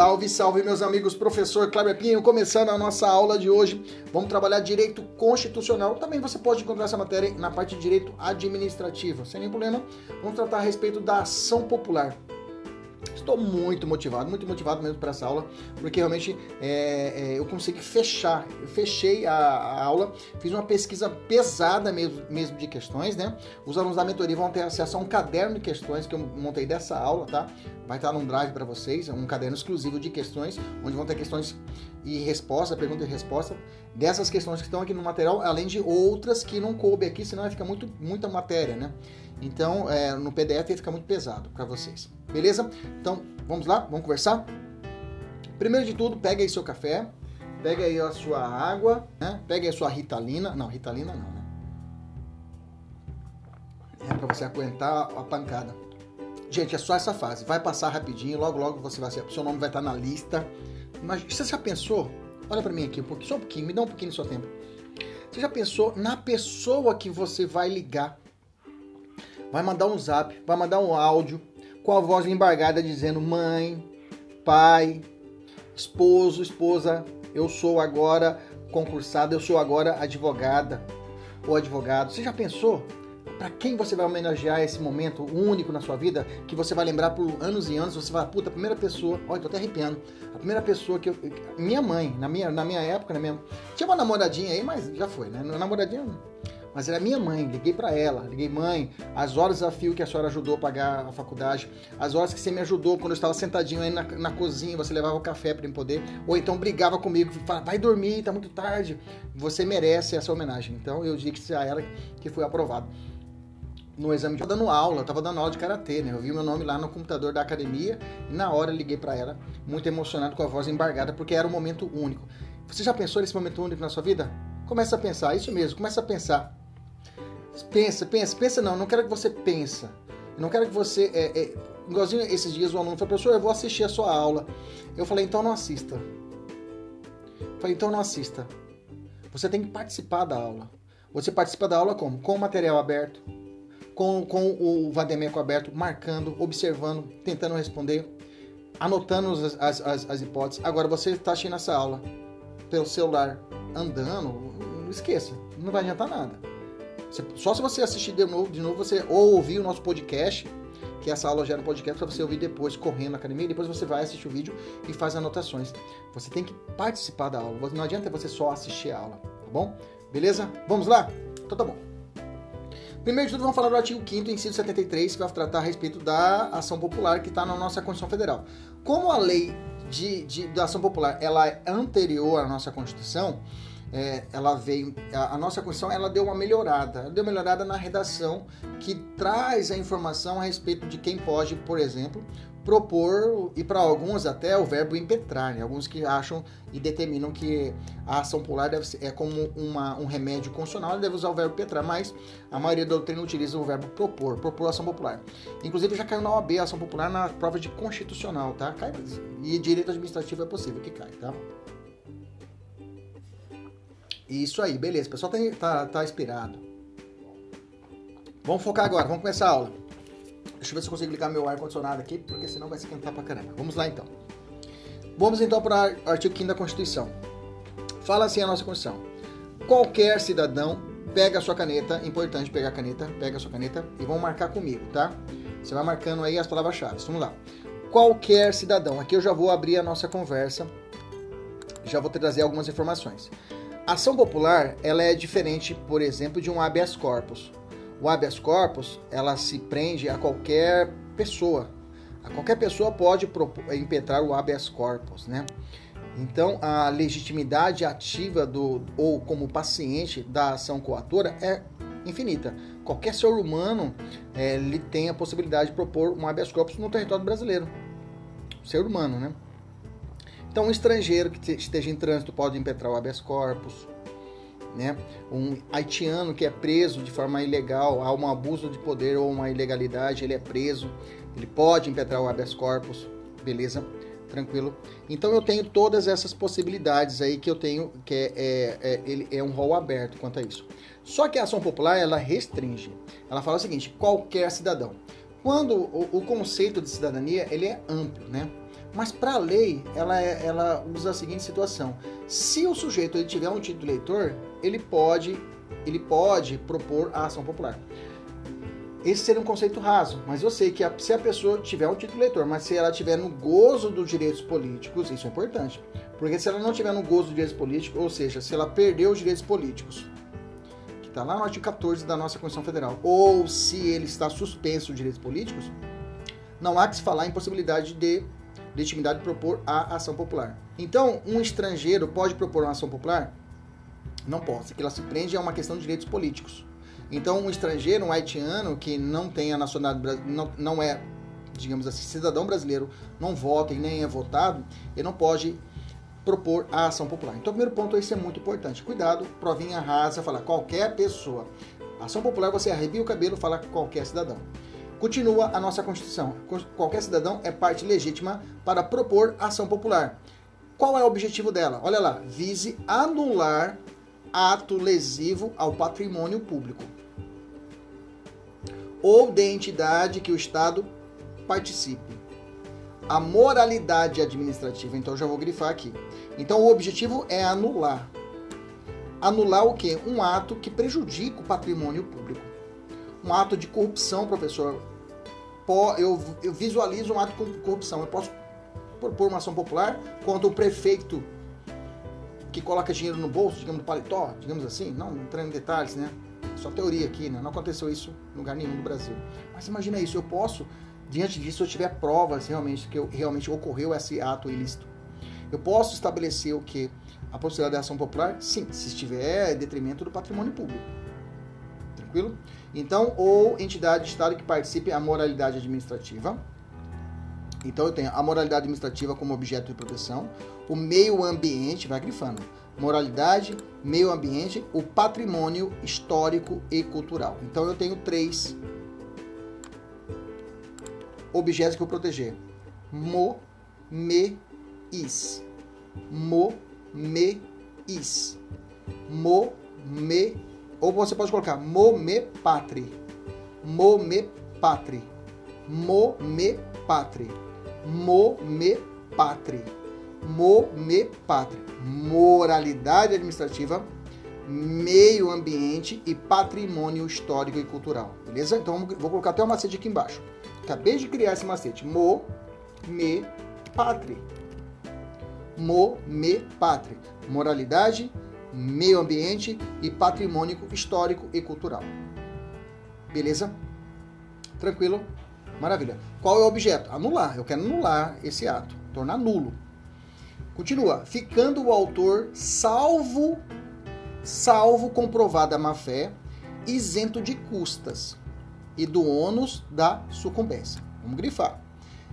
Salve, salve, meus amigos, professor Cláudio Pinho, começando a nossa aula de hoje. Vamos trabalhar direito constitucional. Também você pode encontrar essa matéria na parte de direito administrativo, sem nenhum problema. Vamos tratar a respeito da ação popular. Estou muito motivado, muito motivado mesmo para essa aula, porque realmente é, é, eu consegui fechar, eu fechei a, a, aula, fiz uma pesquisa pesada mesmo, mesmo de questões, né? Os alunos da mentoria vão ter acesso a um caderno de questões que eu montei dessa aula, tá? Vai estar num drive para vocês, um caderno exclusivo de questões, onde vão ter questões e resposta, pergunta e resposta dessas questões que estão aqui no material, além de outras que não coube aqui, senão vai ficar muito, muita matéria, né? Então, é, no PDF fica muito pesado para vocês. Beleza? Então, vamos lá? Vamos conversar? Primeiro de tudo, pega aí seu café, pega aí a sua água, né? Pega aí a sua ritalina. Não, ritalina não, né? É para você aguentar a pancada. Gente, é só essa fase. Vai passar rapidinho, logo logo você vai ser, seu nome vai estar na lista. Mas você já pensou? Olha para mim aqui um pouquinho, só um pouquinho, me dá um pouquinho do seu tempo. Você já pensou na pessoa que você vai ligar vai mandar um zap, vai mandar um áudio com a voz embargada dizendo: mãe, pai, esposo, esposa, eu sou agora concursada, eu sou agora advogada ou advogado. Você já pensou? Para quem você vai homenagear esse momento único na sua vida, que você vai lembrar por anos e anos, você vai, puta, a primeira pessoa, olha, tô até arrepiando, a primeira pessoa que eu, minha mãe, na minha, na minha época, na minha, tinha uma namoradinha aí, mas já foi, né, namoradinha mas era minha mãe. Liguei para ela, liguei, mãe, as horas a fio que a senhora ajudou a pagar a faculdade, as horas que você me ajudou quando eu estava sentadinho aí na, na cozinha, você levava o café para eu poder, ou então brigava comigo, falava, vai dormir, tá muito tarde. Você merece essa homenagem. Então eu disse a ela que foi aprovado. No exame, eu dando aula, eu tava dando aula de karatê, né? Eu vi meu nome lá no computador da academia e na hora liguei para ela, muito emocionado, com a voz embargada, porque era um momento único. Você já pensou nesse momento único na sua vida? Começa a pensar, isso mesmo, começa a pensar. Pensa, pensa, pensa não, não quero que você pensa. Não quero que você. É, é, igualzinho esses dias o aluno falou, professor, eu vou assistir a sua aula. Eu falei, então não assista. Eu falei, então não assista. Você tem que participar da aula. Você participa da aula como? Com o material aberto, com, com o Vademeco aberto, marcando, observando, tentando responder, anotando as, as, as hipóteses. Agora você está assistindo essa aula pelo celular, andando, esqueça, não vai adiantar nada. Só se você assistir de novo, de novo você ou ouvir o nosso podcast, que essa aula gera um podcast para você ouvir depois, correndo na academia, depois você vai assistir o vídeo e faz anotações. Você tem que participar da aula. Não adianta você só assistir a aula, tá bom? Beleza? Vamos lá? Então tá bom. Primeiro de tudo, vamos falar do artigo 5º, inciso 73, que vai tratar a respeito da ação popular que está na nossa Constituição Federal. Como a lei de, de, da ação popular ela é anterior à nossa Constituição, é, ela veio, a, a, nossa Constituição ela deu uma melhorada, ela deu uma melhorada na redação que traz a informação a respeito de quem pode, por exemplo, propor e para alguns até o verbo impetrar, né? alguns que acham e determinam que a ação popular deve ser, é como uma, um remédio constitucional, deve usar o verbo impetrar, mas a maioria da doutrina utiliza o verbo propor, propor ação popular. Inclusive já caiu na OAB a ação popular na prova de constitucional, tá? Cai, e direito administrativo é possível que cai, tá? Isso aí, beleza. O pessoal tá, tá, tá inspirado. Vamos focar agora, vamos começar a aula. Deixa eu ver se eu consigo ligar meu ar-condicionado aqui, porque senão vai esquentar pra caramba. Vamos lá então. Vamos então para o artigo 5 da Constituição. Fala assim a nossa Constituição. Qualquer cidadão pega a sua caneta, importante pegar a caneta, pega a sua caneta e vão marcar comigo, tá? Você vai marcando aí as palavras-chave. Vamos lá. Qualquer cidadão. Aqui eu já vou abrir a nossa conversa já vou trazer algumas informações. A ação popular, ela é diferente, por exemplo, de um habeas corpus. O habeas corpus, ela se prende a qualquer pessoa. A qualquer pessoa pode impetrar o habeas corpus, né? Então, a legitimidade ativa do ou como paciente da ação coatora é infinita. Qualquer ser humano é, ele tem a possibilidade de propor um habeas corpus no território brasileiro. Ser humano, né? Então, um estrangeiro que esteja em trânsito pode impetrar o habeas corpus. Né? Um haitiano que é preso de forma ilegal, há um abuso de poder ou uma ilegalidade, ele é preso, ele pode impetrar o habeas corpus, beleza? Tranquilo? Então eu tenho todas essas possibilidades aí que eu tenho, que é, é, é ele é um rol aberto quanto a isso. Só que a ação popular ela restringe. Ela fala o seguinte: qualquer cidadão. Quando o, o conceito de cidadania ele é amplo, né? Mas para a lei, ela, é, ela usa a seguinte situação: se o sujeito ele tiver um título eleitor, ele pode, ele pode propor a ação popular. Esse seria um conceito raso, mas eu sei que a, se a pessoa tiver um título eleitor, mas se ela tiver no gozo dos direitos políticos, isso é importante. Porque se ela não tiver no gozo dos direitos políticos, ou seja, se ela perdeu os direitos políticos, que está lá no artigo 14 da nossa Constituição Federal, ou se ele está suspenso os direitos políticos, não há que se falar em possibilidade de legitimidade de propor a ação popular. Então, um estrangeiro pode propor uma ação popular? Não pode, que ela se prende a uma questão de direitos políticos. Então, um estrangeiro, um haitiano que não tem a nacionalidade, não, não é, digamos assim, cidadão brasileiro, não vota e nem é votado, ele não pode propor a ação popular. Então, o primeiro ponto, isso é muito importante. Cuidado, provinha rasa, fala qualquer pessoa. Ação popular, você arrebia o cabelo, fala qualquer cidadão. Continua a nossa Constituição. Qualquer cidadão é parte legítima para propor ação popular. Qual é o objetivo dela? Olha lá, vise anular ato lesivo ao patrimônio público ou de entidade que o Estado participe. A moralidade administrativa, então já vou grifar aqui. Então o objetivo é anular. Anular o quê? Um ato que prejudica o patrimônio público. Um ato de corrupção, professor. Eu, eu visualizo um ato de corrupção. Eu posso propor uma ação popular contra o prefeito que coloca dinheiro no bolso, digamos, no paletó, digamos assim. Não entrando em detalhes, né? Só teoria aqui, né? Não aconteceu isso em lugar nenhum do Brasil. Mas imagina isso, eu posso, diante disso, eu tiver provas realmente que eu, realmente ocorreu esse ato ilícito. Eu posso estabelecer o que? A possibilidade de ação popular? Sim, se estiver em detrimento do patrimônio público. Tranquilo? Então, ou entidade de Estado que participe a moralidade administrativa. Então, eu tenho a moralidade administrativa como objeto de proteção, o meio ambiente, vai grifando, moralidade, meio ambiente, o patrimônio histórico e cultural. Então eu tenho três objetos que eu proteger: mo, me, is. Mo, me, is. Mo, me, ou você pode colocar mo, me, patri. Mo, me, patri. Mo, me, patri. Mo, me, patri. Mo, me, patri moralidade administrativa, meio ambiente e patrimônio histórico e cultural. Beleza? Então vou colocar até o macete aqui embaixo. Acabei de criar esse macete. Mo, me, patri. Mo, me, patri. Moralidade, meio ambiente e patrimônio histórico e cultural. Beleza? Tranquilo? Maravilha. Qual é o objeto? Anular. Eu quero anular esse ato, tornar nulo. Continua, ficando o autor salvo, salvo comprovada má-fé, isento de custas e do ônus da sucumbência. Vamos grifar.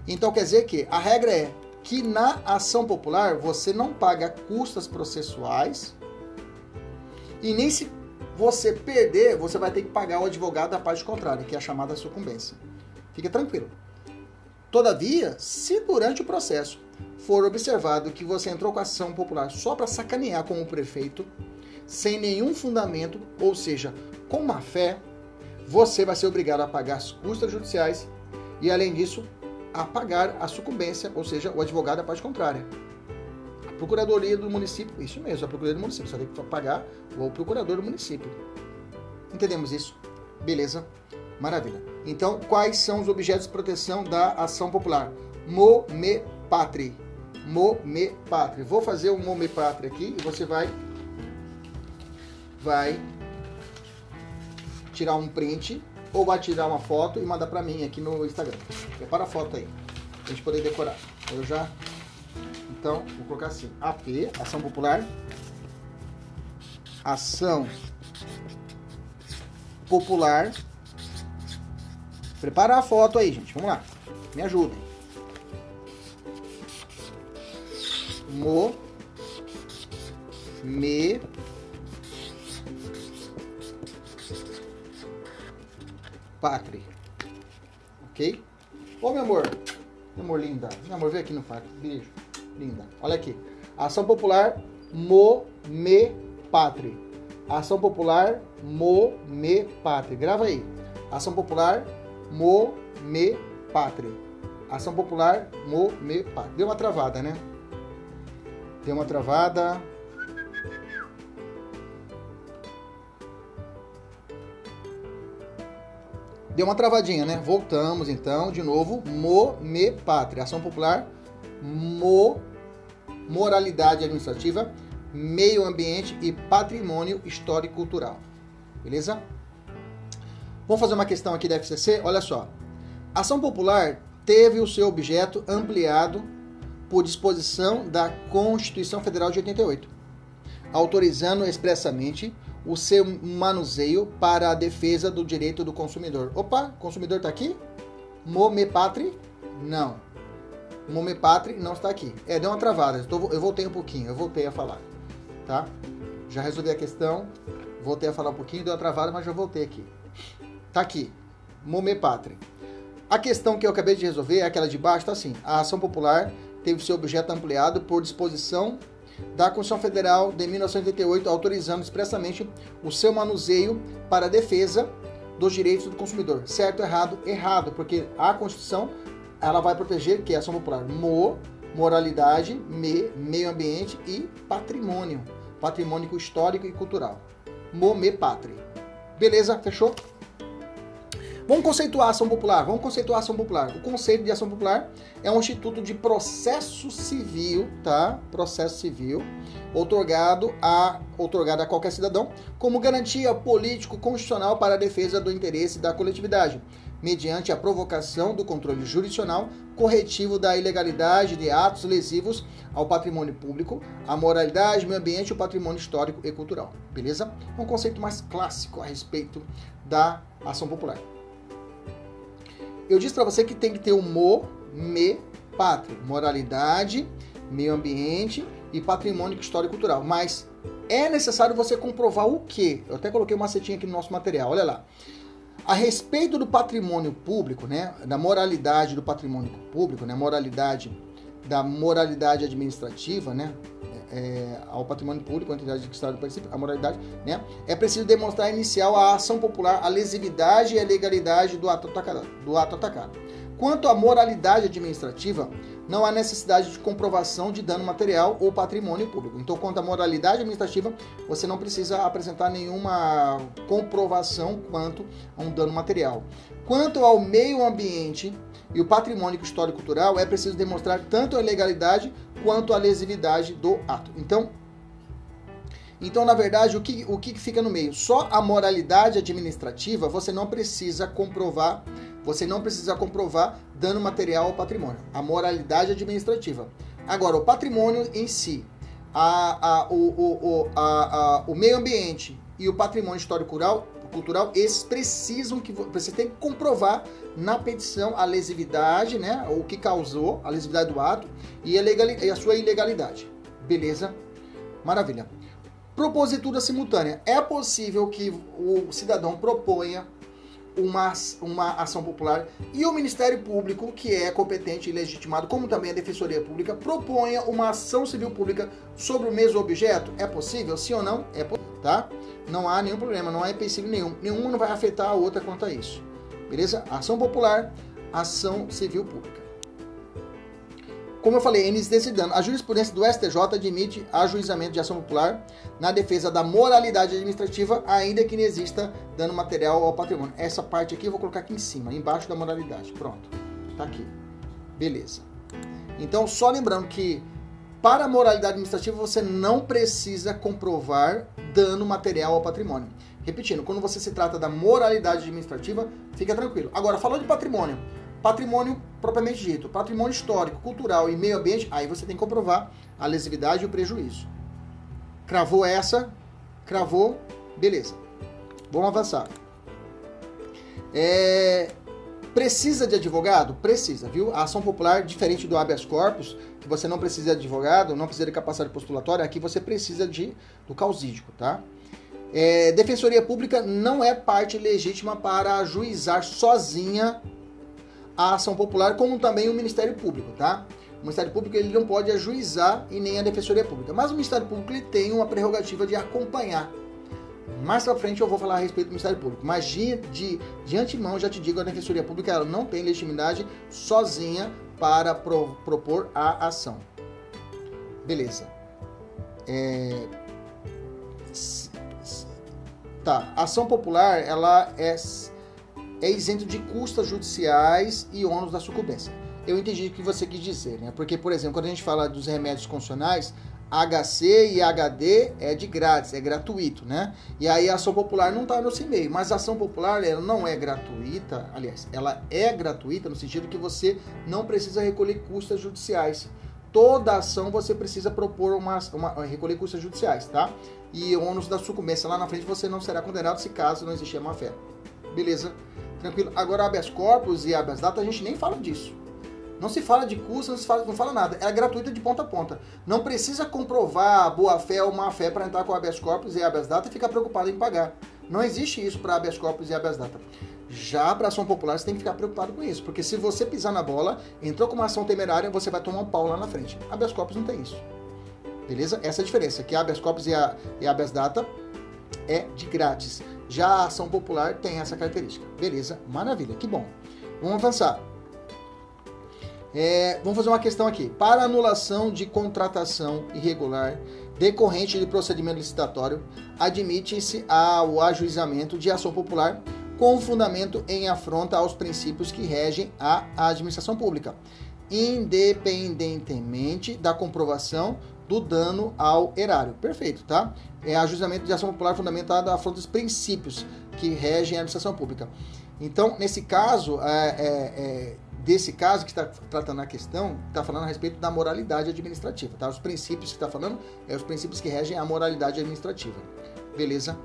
Então quer dizer que a regra é que na ação popular você não paga custas processuais e nem se você perder, você vai ter que pagar o advogado da parte contrária, que é a chamada sucumbência. Fique tranquilo. Todavia, se durante o processo for observado que você entrou com a ação popular só para sacanear com o prefeito, sem nenhum fundamento, ou seja, com má fé, você vai ser obrigado a pagar as custas judiciais e, além disso, a pagar a sucumbência, ou seja, o advogado da parte contrária. Procuradoria do município, isso mesmo, a procuradoria do município, você tem que pagar o procurador do município. Entendemos isso? Beleza? Maravilha. Então, quais são os objetos de proteção da ação popular? Mo, me, patri Mome Pátria. Vou fazer o Mome Pátria aqui e você vai vai tirar um print ou vai tirar uma foto e mandar para mim aqui no Instagram. Prepara a foto aí, pra gente poder decorar. Eu já então, vou colocar assim: AP, Ação Popular. Ação Popular. Prepara a foto aí, gente. Vamos lá. Me ajudem. Mo. Me. Pátria. Ok? Ô, meu amor. Meu amor linda. Meu amor, vem aqui no quarto. Beijo. Linda. Olha aqui. Ação Popular Mo Me Pátria. Ação Popular Mo Me Pátria. Grava aí. Ação Popular Mo Me Pátria. Ação Popular Mo Me Pátria. Deu uma travada, né? Deu uma travada. Deu uma travadinha, né? Voltamos então de novo. Mo Me Pátria. Ação Popular Mo moralidade administrativa, meio ambiente e patrimônio histórico cultural. Beleza? Vamos fazer uma questão aqui da FCC? Olha só. Ação popular teve o seu objeto ampliado por disposição da Constituição Federal de 88, autorizando expressamente o seu manuseio para a defesa do direito do consumidor. Opa, consumidor está aqui? Momepatri? Não. Momepatri não está aqui. É, deu uma travada. Eu voltei um pouquinho, eu voltei a falar. Tá? Já resolvi a questão. Voltei a falar um pouquinho, deu uma travada, mas já voltei aqui. Tá aqui. Momepatri. A questão que eu acabei de resolver é aquela de baixo, tá assim. A ação popular teve seu objeto ampliado por disposição da Constituição Federal de 1988, autorizando expressamente o seu manuseio para a defesa dos direitos do consumidor. Certo errado? Errado, porque a Constituição ela vai proteger que é ação popular, mo, moralidade, me, meio ambiente e patrimônio, patrimônio histórico e cultural. Mo, me, patri. Beleza? Fechou? Vamos conceituar a ação popular. Vamos conceituar a ação popular. O conceito de ação popular é um instituto de processo civil, tá? Processo civil, otorgado a, otorgado a qualquer cidadão como garantia político-constitucional para a defesa do interesse da coletividade mediante a provocação do controle jurisdicional corretivo da ilegalidade de atos lesivos ao patrimônio público, à moralidade, meio ambiente e o patrimônio histórico e cultural. Beleza? É um conceito mais clássico a respeito da ação popular. Eu disse para você que tem que ter o mo, me, pátria, moralidade, meio ambiente e patrimônio histórico e cultural. Mas é necessário você comprovar o quê? Eu até coloquei uma setinha aqui no nosso material. Olha lá. A respeito do patrimônio público, né, da moralidade do patrimônio público, né, moralidade da moralidade administrativa, né, é, ao patrimônio público, a entidade de Estado participa, a moralidade, né, é preciso demonstrar inicial a ação popular, a lesividade e a legalidade do ato atacado. Do ato atacado. Quanto à moralidade administrativa, não há necessidade de comprovação de dano material ou patrimônio público. Então, quanto à moralidade administrativa, você não precisa apresentar nenhuma comprovação quanto a um dano material. Quanto ao meio ambiente e o patrimônio histórico cultural, é preciso demonstrar tanto a legalidade quanto a lesividade do ato. Então, então, na verdade, o que, o que fica no meio? Só a moralidade administrativa você não precisa comprovar você não precisa comprovar dano material ao patrimônio. A moralidade administrativa. Agora, o patrimônio em si, a, a, o, o, a, o meio ambiente e o patrimônio histórico cultural, esses precisam que você tem que comprovar na petição a lesividade, né, o que causou a lesividade do ato e a, e a sua ilegalidade. Beleza? Maravilha. Propositura simultânea. É possível que o cidadão proponha uma, uma ação popular e o Ministério Público, que é competente e legitimado, como também a Defensoria Pública, proponha uma ação civil pública sobre o mesmo objeto? É possível? Sim ou não? É possível, tá? Não há nenhum problema, não há empecilho nenhum. Nenhuma não vai afetar a outra quanto a isso. Beleza? Ação popular, ação civil pública. Como eu falei, eles decidando, a jurisprudência do STJ admite ajuizamento de ação popular na defesa da moralidade administrativa, ainda que não exista dano material ao patrimônio. Essa parte aqui eu vou colocar aqui em cima, embaixo da moralidade. Pronto. Tá aqui. Beleza. Então, só lembrando que Para a moralidade administrativa, você não precisa comprovar dano material ao patrimônio. Repetindo, quando você se trata da moralidade administrativa, fica tranquilo. Agora, falando de patrimônio, patrimônio propriamente dito, patrimônio histórico, cultural e meio ambiente, aí você tem que comprovar a lesividade e o prejuízo. Cravou essa, cravou, beleza. Vamos avançar. É, precisa de advogado? Precisa, viu? A ação popular, diferente do habeas corpus, que você não precisa de advogado, não precisa de capacidade postulatória, aqui você precisa de do causídico, tá? É, Defensoria Pública não é parte legítima para ajuizar sozinha a ação popular, como também o Ministério Público, tá? O Ministério Público ele não pode ajuizar e nem a Defensoria Pública, mas o Ministério Público ele tem uma prerrogativa de acompanhar. Mais pra frente eu vou falar a respeito do Ministério Público, mas de, de, de antemão já te digo, a Defensoria Pública ela não tem legitimidade sozinha para pro, propor a ação. Beleza. É, Tá, ação popular ela é, é isento de custas judiciais e ônus da sucumbência. Eu entendi o que você quis dizer, né? Porque, por exemplo, quando a gente fala dos remédios constitucionais, HC e HD é de grátis, é gratuito, né? E aí a ação popular não está no CIMEI, mas a ação popular ela não é gratuita, aliás, ela é gratuita no sentido que você não precisa recolher custas judiciais toda ação você precisa propor uma, uma recolher custas judiciais, tá? E ônus da sucumbência lá na frente você não será condenado se caso não existir má fé. Beleza? Tranquilo. Agora habeas corpus e habeas data a gente nem fala disso. Não se fala de custo, não se fala, não fala nada. É gratuita de ponta a ponta. Não precisa comprovar boa fé ou má fé para entrar com habeas corpus e habeas data e ficar preocupado em pagar. Não existe isso para habeas corpus e habeas data. Já para ação popular você tem que ficar preocupado com isso, porque se você pisar na bola, entrou com uma ação temerária, você vai tomar um pau lá na frente. Habeas corpus não tem isso. Beleza? Essa é a diferença, que habeas corpus e, a, e habeas data é de grátis. Já a ação popular tem essa característica. Beleza? Maravilha, que bom. Vamos avançar. É, vamos fazer uma questão aqui. Para anulação de contratação irregular decorrente de procedimento licitatório, admite-se ao ajuizamento de ação popular com fundamento em afronta aos princípios que regem a administração pública, independentemente da comprovação do dano ao erário. Perfeito, tá? É ajustamento de ação popular fundamentado afronta aos princípios que regem a administração pública. Então, nesse caso, é, é, é, desse caso que está tratando a questão, está falando a respeito da moralidade administrativa, tá? Os princípios que está falando é os princípios que regem a moralidade administrativa. Beleza?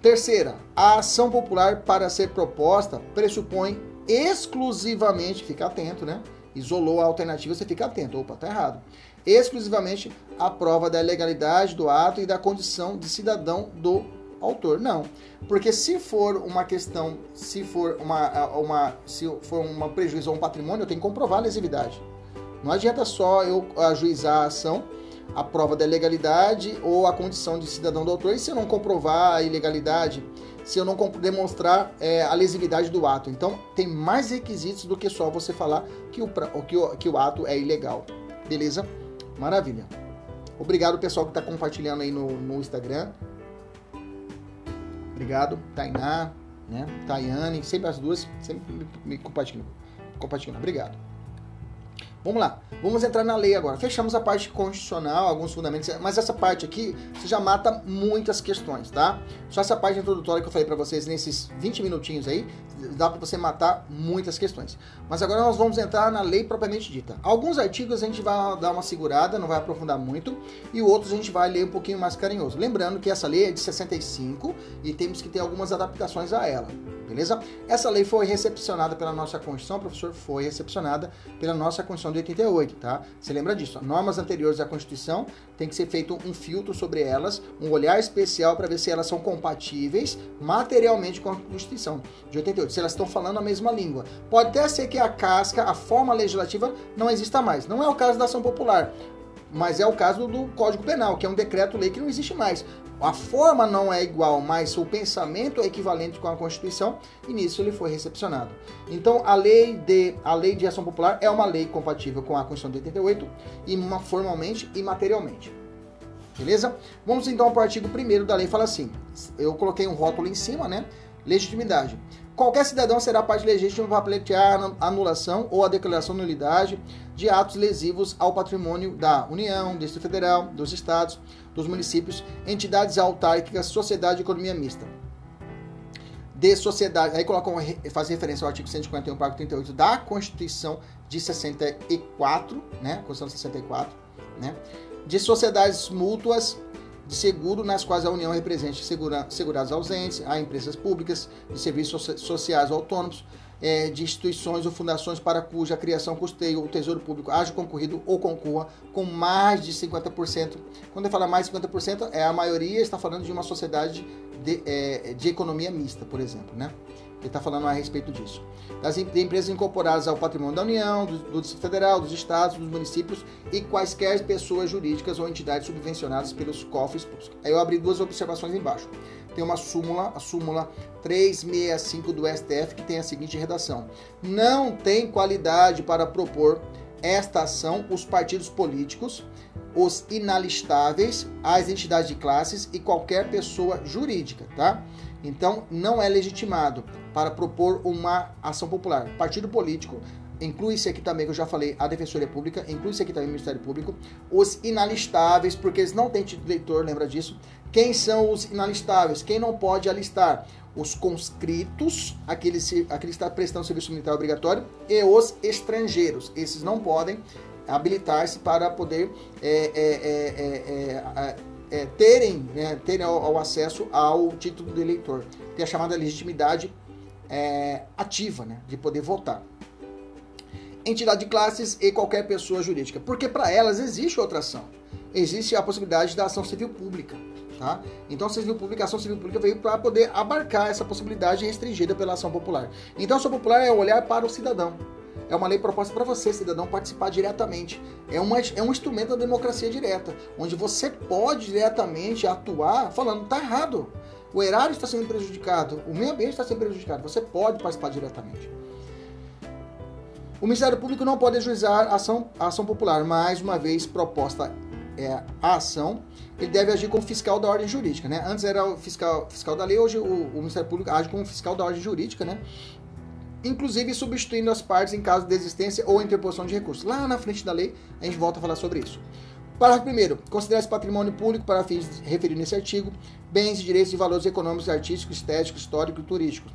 Terceira, a ação popular para ser proposta pressupõe exclusivamente, fica atento, né? Isolou a alternativa, você fica atento. Opa, tá errado. Exclusivamente a prova da legalidade do ato e da condição de cidadão do autor. Não. Porque se for uma questão, se for uma, uma se for um prejuízo a um patrimônio, eu tenho que comprovar a lesividade. Não adianta só eu ajuizar a ação a prova da legalidade ou a condição de cidadão do autor, e se eu não comprovar a ilegalidade, se eu não demonstrar é, a lesividade do ato. Então, tem mais requisitos do que só você falar que o, que o, que o ato é ilegal. Beleza? Maravilha. Obrigado, pessoal, que está compartilhando aí no, no Instagram. Obrigado, Tainá, né? Tayane, sempre as duas, sempre me. Compartilhando. Obrigado. Vamos lá, vamos entrar na lei agora. Fechamos a parte constitucional, alguns fundamentos, mas essa parte aqui você já mata muitas questões, tá? Só essa parte introdutória que eu falei para vocês nesses 20 minutinhos aí, dá para você matar muitas questões. Mas agora nós vamos entrar na lei propriamente dita. Alguns artigos a gente vai dar uma segurada, não vai aprofundar muito, e outros a gente vai ler um pouquinho mais carinhoso. Lembrando que essa lei é de 65 e temos que ter algumas adaptações a ela beleza? Essa lei foi recepcionada pela nossa Constituição, professor, foi recepcionada pela nossa Constituição de 88, tá? Você lembra disso? Normas anteriores à Constituição tem que ser feito um filtro sobre elas, um olhar especial para ver se elas são compatíveis materialmente com a Constituição de 88, se elas estão falando a mesma língua. Pode até ser que a casca, a forma legislativa não exista mais. Não é o caso da ação popular mas é o caso do Código Penal, que é um decreto-lei que não existe mais. A forma não é igual, mas o pensamento é equivalente com a Constituição e nisso ele foi recepcionado. Então, a lei de, a lei de ação popular é uma lei compatível com a Constituição de 88 e formalmente e materialmente. Beleza? Vamos então para o artigo 1 da lei, fala assim: eu coloquei um rótulo em cima, né? Legitimidade. Qualquer cidadão será parte legítima para pleitear a anulação ou a declaração de nulidade de atos lesivos ao patrimônio da União, do Distrito Federal, dos estados, dos municípios, entidades autárquicas, sociedade de economia mista. De sociedade, aí colocam, faz referência ao artigo 151, parágrafo 38 da Constituição de 64, né? Constituição de 64, né? De sociedades mútuas de seguro nas quais a União represente segura, segurados ausentes, a empresas públicas, de serviços sociais autônomos, é, de instituições ou fundações para cuja criação custeio o Tesouro Público haja concorrido ou concorra com mais de 50%. Quando eu falo mais de 50%, é a maioria está falando de uma sociedade de, é, de economia mista, por exemplo, né? Ele está falando a respeito disso. Das empresas incorporadas ao patrimônio da União, do, do Distrito Federal, dos estados, dos municípios e quaisquer pessoas jurídicas ou entidades subvencionadas pelos cofres públicos. Aí eu abri duas observações embaixo. Tem uma súmula, a súmula 365 do STF, que tem a seguinte redação: Não tem qualidade para propor esta ação os partidos políticos, os inalistáveis, as entidades de classes e qualquer pessoa jurídica, tá? Então, não é legitimado para propor uma ação popular. Partido político, inclui-se aqui também, que eu já falei, a Defensoria Pública, inclui-se aqui também o Ministério Público, os inalistáveis, porque eles não têm título de eleitor, lembra disso? Quem são os inalistáveis? Quem não pode alistar? Os conscritos, aqueles, aqueles que estão prestando serviço militar obrigatório, e os estrangeiros. Esses não podem habilitar-se para poder é, é, é, terem, né, terem o, acesso ao título de eleitor. Tem a chamada legitimidade ativa, né, de poder votar entidade de classes e qualquer pessoa jurídica, porque para elas existe outra ação. Existe a possibilidade da ação civil pública. Tá? Então a, civil pública, a ação civil pública veio para poder abarcar essa possibilidade restringida pela ação popular. Então a ação popular é olhar para o cidadão. É uma lei proposta para você, cidadão, participar diretamente. É, uma, é um instrumento da democracia direta, onde você pode diretamente atuar falando, tá errado. O erário está sendo prejudicado, o meio ambiente está sendo prejudicado. Você pode participar diretamente. O Ministério Público não pode ajuizar a ação, a ação popular, mais uma vez proposta é, a ação, ele deve agir como fiscal da ordem jurídica, né? Antes era o fiscal, fiscal da lei, hoje o, o Ministério Público age como fiscal da ordem jurídica, né? Inclusive substituindo as partes em caso de existência ou interposição de recursos. Lá na frente da lei, a gente volta a falar sobre isso. Parágrafo 1. Considera-se patrimônio público para fins referidos nesse artigo bens e direitos de valores econômicos, artísticos, estéticos, históricos e turísticos,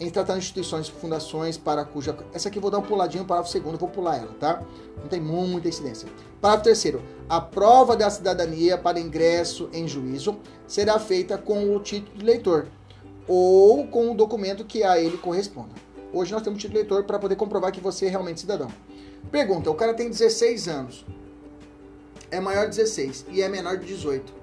em tratando de instituições fundações para cuja. Essa aqui eu vou dar um puladinho, parágrafo segundo, vou pular ela, tá? Não tem muita incidência. Parágrafo terceiro. A prova da cidadania para ingresso em juízo será feita com o título de leitor ou com o documento que a ele corresponda. Hoje nós temos título de leitor para poder comprovar que você é realmente cidadão. Pergunta: o cara tem 16 anos, é maior de 16 e é menor de 18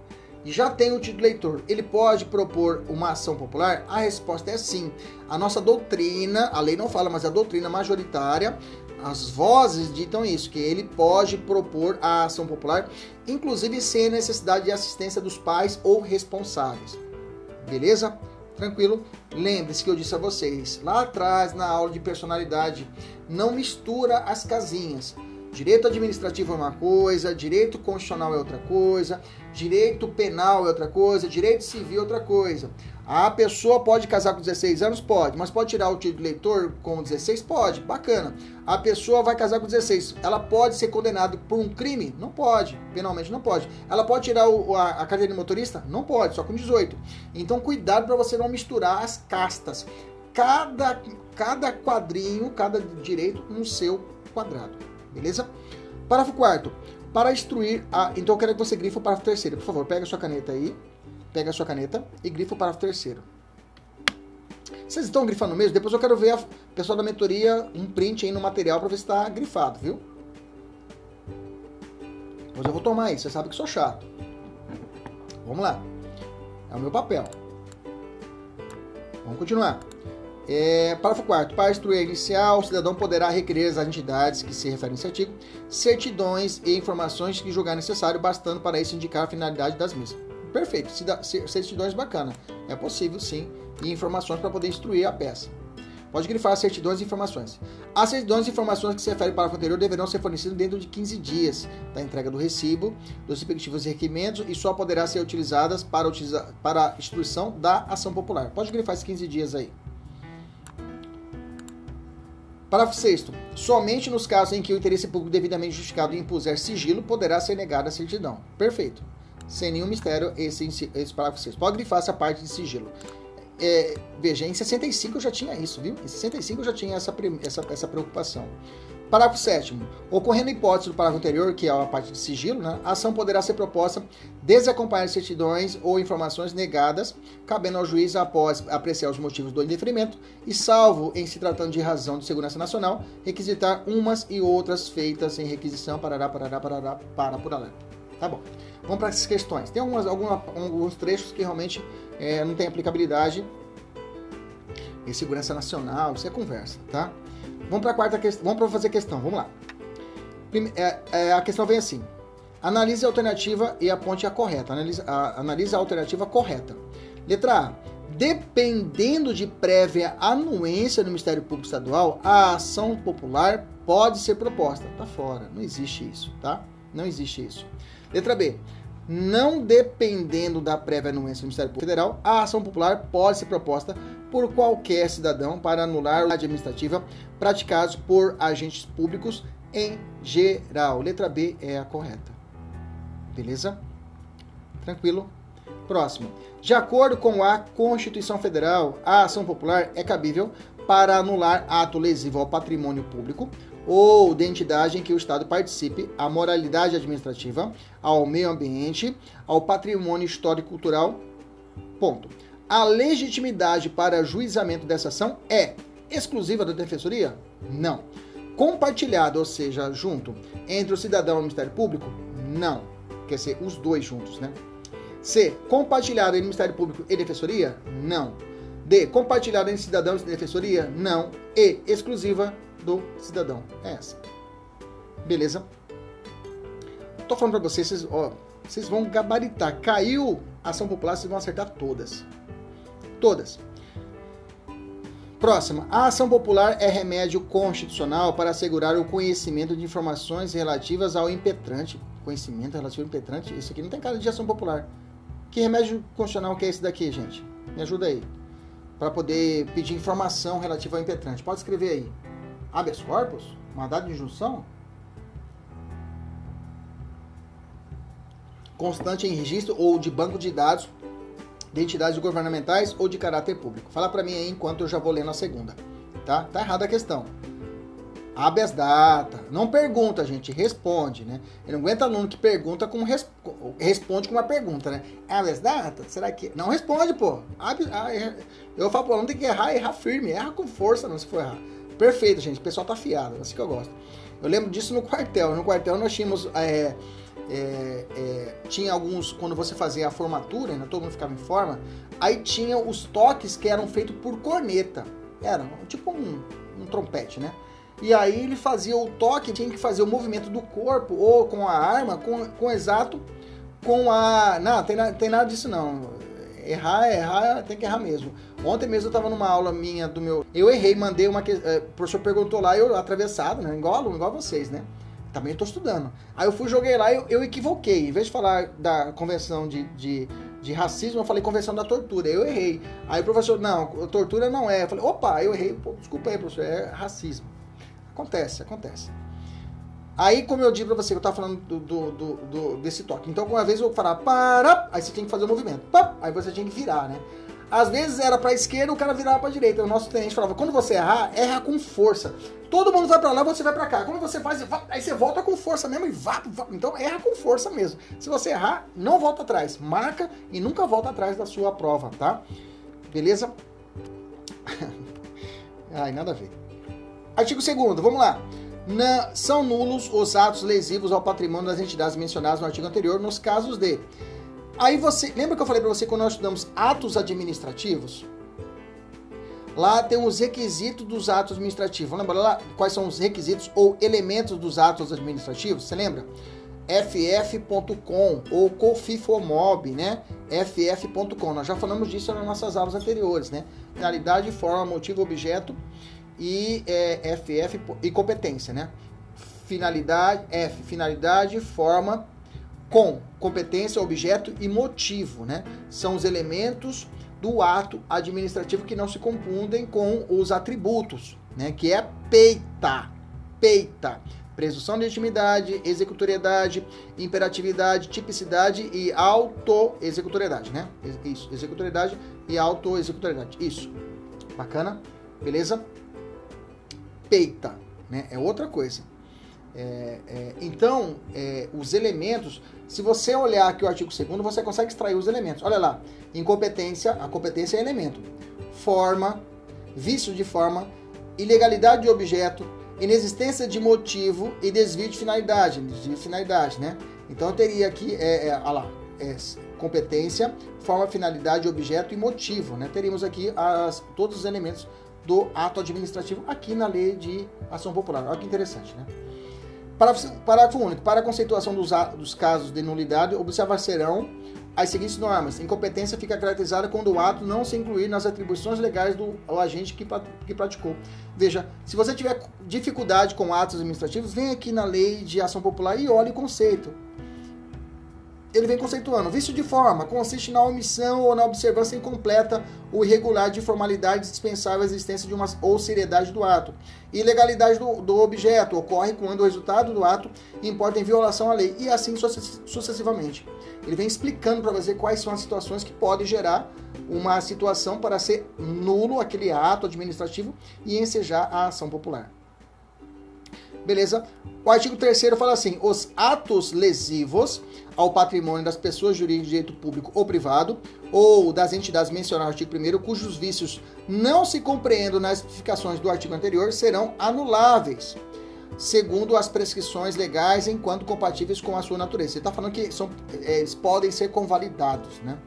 já tem o título leitor, ele pode propor uma ação popular? A resposta é sim. A nossa doutrina, a lei não fala, mas a doutrina majoritária, as vozes ditam isso, que ele pode propor a ação popular, inclusive sem necessidade de assistência dos pais ou responsáveis. Beleza? Tranquilo? Lembre-se que eu disse a vocês lá atrás na aula de personalidade, não mistura as casinhas. Direito administrativo é uma coisa, direito constitucional é outra coisa, direito penal é outra coisa, direito civil é outra coisa. A pessoa pode casar com 16 anos? Pode. Mas pode tirar o título de eleitor com 16? Pode. Bacana. A pessoa vai casar com 16. Ela pode ser condenada por um crime? Não pode. Penalmente não pode. Ela pode tirar o, a, a carteira de motorista? Não pode, só com 18. Então cuidado para você não misturar as castas. Cada, cada quadrinho, cada direito no seu quadrado. Beleza? Parágrafo 4 Para instruir a. Então eu quero que você grife o parágrafo terceiro. Por favor, pega a sua caneta aí. Pega a sua caneta e grifa o parágrafo terceiro. Vocês estão grifando mesmo? Depois eu quero ver a pessoal da mentoria um print aí no material para ver se está grifado, viu? Mas eu vou tomar isso, você sabe que sou chato. Vamos lá. É o meu papel. Vamos continuar. É, parágrafo 4 Para instruir inicial, o cidadão poderá requerer às entidades que se referem a esse artigo certidões e informações que julgar necessário, bastando para isso indicar a finalidade das mesmas. Perfeito, certidões bacana. É possível sim, e informações para poder instruir a peça. Pode grifar certidões e informações. As certidões e informações que se referem para o anterior deverão ser fornecidas dentro de 15 dias da entrega do recibo, dos respectivos requerimentos e só poderá ser utilizadas para, utiliza para a instrução da ação popular. Pode grifar esses 15 dias aí. Parágrafo 6 Somente nos casos em que o interesse público devidamente justificado impuser sigilo, poderá ser negada a certidão. Perfeito. Sem nenhum mistério, esse, esse parágrafo 6 Pode grifar essa parte de sigilo. É, veja, em 65 eu já tinha isso, viu? Em 65 eu já tinha essa, essa, essa preocupação. Parágrafo 7 Ocorrendo a hipótese do parágrafo anterior, que é a parte de sigilo, né, a ação poderá ser proposta desacompanhar certidões ou informações negadas, cabendo ao juiz, após apreciar os motivos do indeferimento, e salvo em se tratando de razão de segurança nacional, requisitar umas e outras feitas em requisição, parará, parará, parará, para por alerta. Tá bom. Vamos para essas questões. Tem algumas, algumas, alguns trechos que realmente é, não tem aplicabilidade em segurança nacional, isso é conversa, tá? Vamos para a quarta questão. Vamos para fazer questão. Vamos lá. Prime é, é, a questão vem assim. Analise a alternativa e aponte a correta. Analise a, analise a alternativa correta. Letra A. Dependendo de prévia anuência do Ministério Público Estadual, a ação popular pode ser proposta. Tá fora. Não existe isso, tá? Não existe isso. Letra B. Não dependendo da prévia anuência do Ministério Público Federal, a ação popular pode ser proposta por qualquer cidadão para anular a administrativa praticados por agentes públicos em geral. Letra B é a correta. Beleza? Tranquilo? Próximo. De acordo com a Constituição Federal, a ação popular é cabível para anular ato lesivo ao patrimônio público ou de entidade em que o Estado participe, à moralidade administrativa, ao meio ambiente, ao patrimônio histórico e cultural. Ponto. A legitimidade para juizamento dessa ação é exclusiva da Defensoria? Não. Compartilhada, ou seja, junto entre o cidadão e o Ministério Público? Não. Quer ser os dois juntos, né? C. Compartilhada entre Ministério Público e Defensoria? Não. D. Compartilhada entre cidadão e Defensoria? Não. E. Exclusiva do cidadão. É essa. Beleza? Tô falando para vocês, vocês, ó, vocês vão gabaritar. Caiu ação popular, vocês vão acertar todas. Todas. Próxima. A ação popular é remédio constitucional para assegurar o conhecimento de informações relativas ao impetrante. Conhecimento relativo ao impetrante? Isso aqui não tem cara de ação popular. Que remédio constitucional que é esse daqui, gente? Me ajuda aí. Para poder pedir informação relativa ao impetrante. Pode escrever aí. Habeas corpus? Mandado de injunção? Constante em registro ou de banco de dados de entidades governamentais ou de caráter público. Fala para mim aí enquanto eu já vou lendo a segunda. Tá? Tá errada a questão. Habeas data. Não pergunta, gente, responde, né? Eu não aguenta aluno que pergunta com resp responde com uma pergunta, né? Habeas data? Será que não responde, pô? Ah, eu falo pro aluno tem que errar, errar firme, erra com força, não se for errar. Perfeito, gente. O pessoal tá afiado, é assim que eu gosto. Eu lembro disso no quartel. No quartel nós tínhamos é, é, é, tinha alguns, quando você fazia a formatura, né, todo mundo ficava em forma, aí tinha os toques que eram feitos por corneta. Era tipo um, um trompete, né? E aí ele fazia o toque, tinha que fazer o movimento do corpo ou com a arma, com, com exato, com a. Não, tem, tem nada disso não. Errar é errar, tem que errar mesmo. Ontem mesmo eu tava numa aula minha do meu. Eu errei, mandei uma. É, o professor perguntou lá, eu atravessado, né? Igual aluno, igual vocês, né? também estou estudando. Aí eu fui, joguei lá e eu, eu, equivoquei. Em vez de falar da convenção de, de, de, racismo, eu falei convenção da tortura. Eu errei. Aí o professor, não, tortura não é. Eu falei, opa, eu errei. Pô, desculpa aí, professor, é racismo. Acontece, acontece. Aí, como eu disse pra você, eu tava falando do, do, do, do desse toque. Então, uma vez eu falar para, aí você tem que fazer o movimento. aí você tinha que virar, né? Às vezes era para esquerda, o cara virava para direita. O nosso tenente falava: quando você errar, erra com força. Todo mundo vai para lá, você vai para cá. Quando você faz, aí você volta com força mesmo e vá, vá. Então erra com força mesmo. Se você errar, não volta atrás. Marca e nunca volta atrás da sua prova, tá? Beleza? Ai, nada a ver. Artigo 2 vamos lá. Na, são nulos os atos lesivos ao patrimônio das entidades mencionadas no artigo anterior nos casos de Aí você, lembra que eu falei para você quando nós estudamos atos administrativos? Lá tem os requisitos dos atos administrativos. Lembra lá quais são os requisitos ou elementos dos atos administrativos? Você lembra? ff.com ou cofifomob, né? ff.com. Nós já falamos disso nas nossas aulas anteriores, né? Finalidade, forma, motivo, objeto e é, ff e competência, né? Finalidade, F, finalidade, forma, com competência, objeto e motivo, né? São os elementos do ato administrativo que não se confundem com os atributos, né? Que é peita. Peita. Presunção de legitimidade, executoriedade, imperatividade, tipicidade e auto-executoriedade, né? Isso, executoriedade e auto-executoriedade. Isso. Bacana? Beleza? Peita, né? É outra coisa. É, é, então, é, os elementos, se você olhar aqui o artigo 2 você consegue extrair os elementos. Olha lá, incompetência, a competência é elemento. Forma, vício de forma, ilegalidade de objeto, inexistência de motivo e desvio de finalidade. Desvio de finalidade, né? Então, eu teria aqui, é, é, olha lá, é, competência, forma, finalidade, objeto e motivo, né? Teríamos aqui as, todos os elementos do ato administrativo aqui na lei de ação popular. Olha que interessante, né? Parágrafo único. Para a conceituação dos, dos casos de nulidade, observar-serão as seguintes normas. Incompetência fica caracterizada quando o ato não se incluir nas atribuições legais do agente que, que praticou. Veja, se você tiver dificuldade com atos administrativos, vem aqui na lei de ação popular e olhe o conceito ele vem conceituando. Vício de forma consiste na omissão ou na observância incompleta ou irregular de formalidades dispensáveis à existência de uma ou seriedade do ato. Ilegalidade do, do objeto ocorre quando o resultado do ato importa em violação à lei e assim sucessivamente. Ele vem explicando para você quais são as situações que podem gerar uma situação para ser nulo aquele ato administrativo e ensejar a ação popular. Beleza? O artigo 3 fala assim: os atos lesivos ao patrimônio das pessoas jurídicas de direito público ou privado, ou das entidades mencionadas no artigo 1, cujos vícios não se compreendam nas especificações do artigo anterior, serão anuláveis, segundo as prescrições legais, enquanto compatíveis com a sua natureza. Você está falando que são, é, eles podem ser convalidados. Né?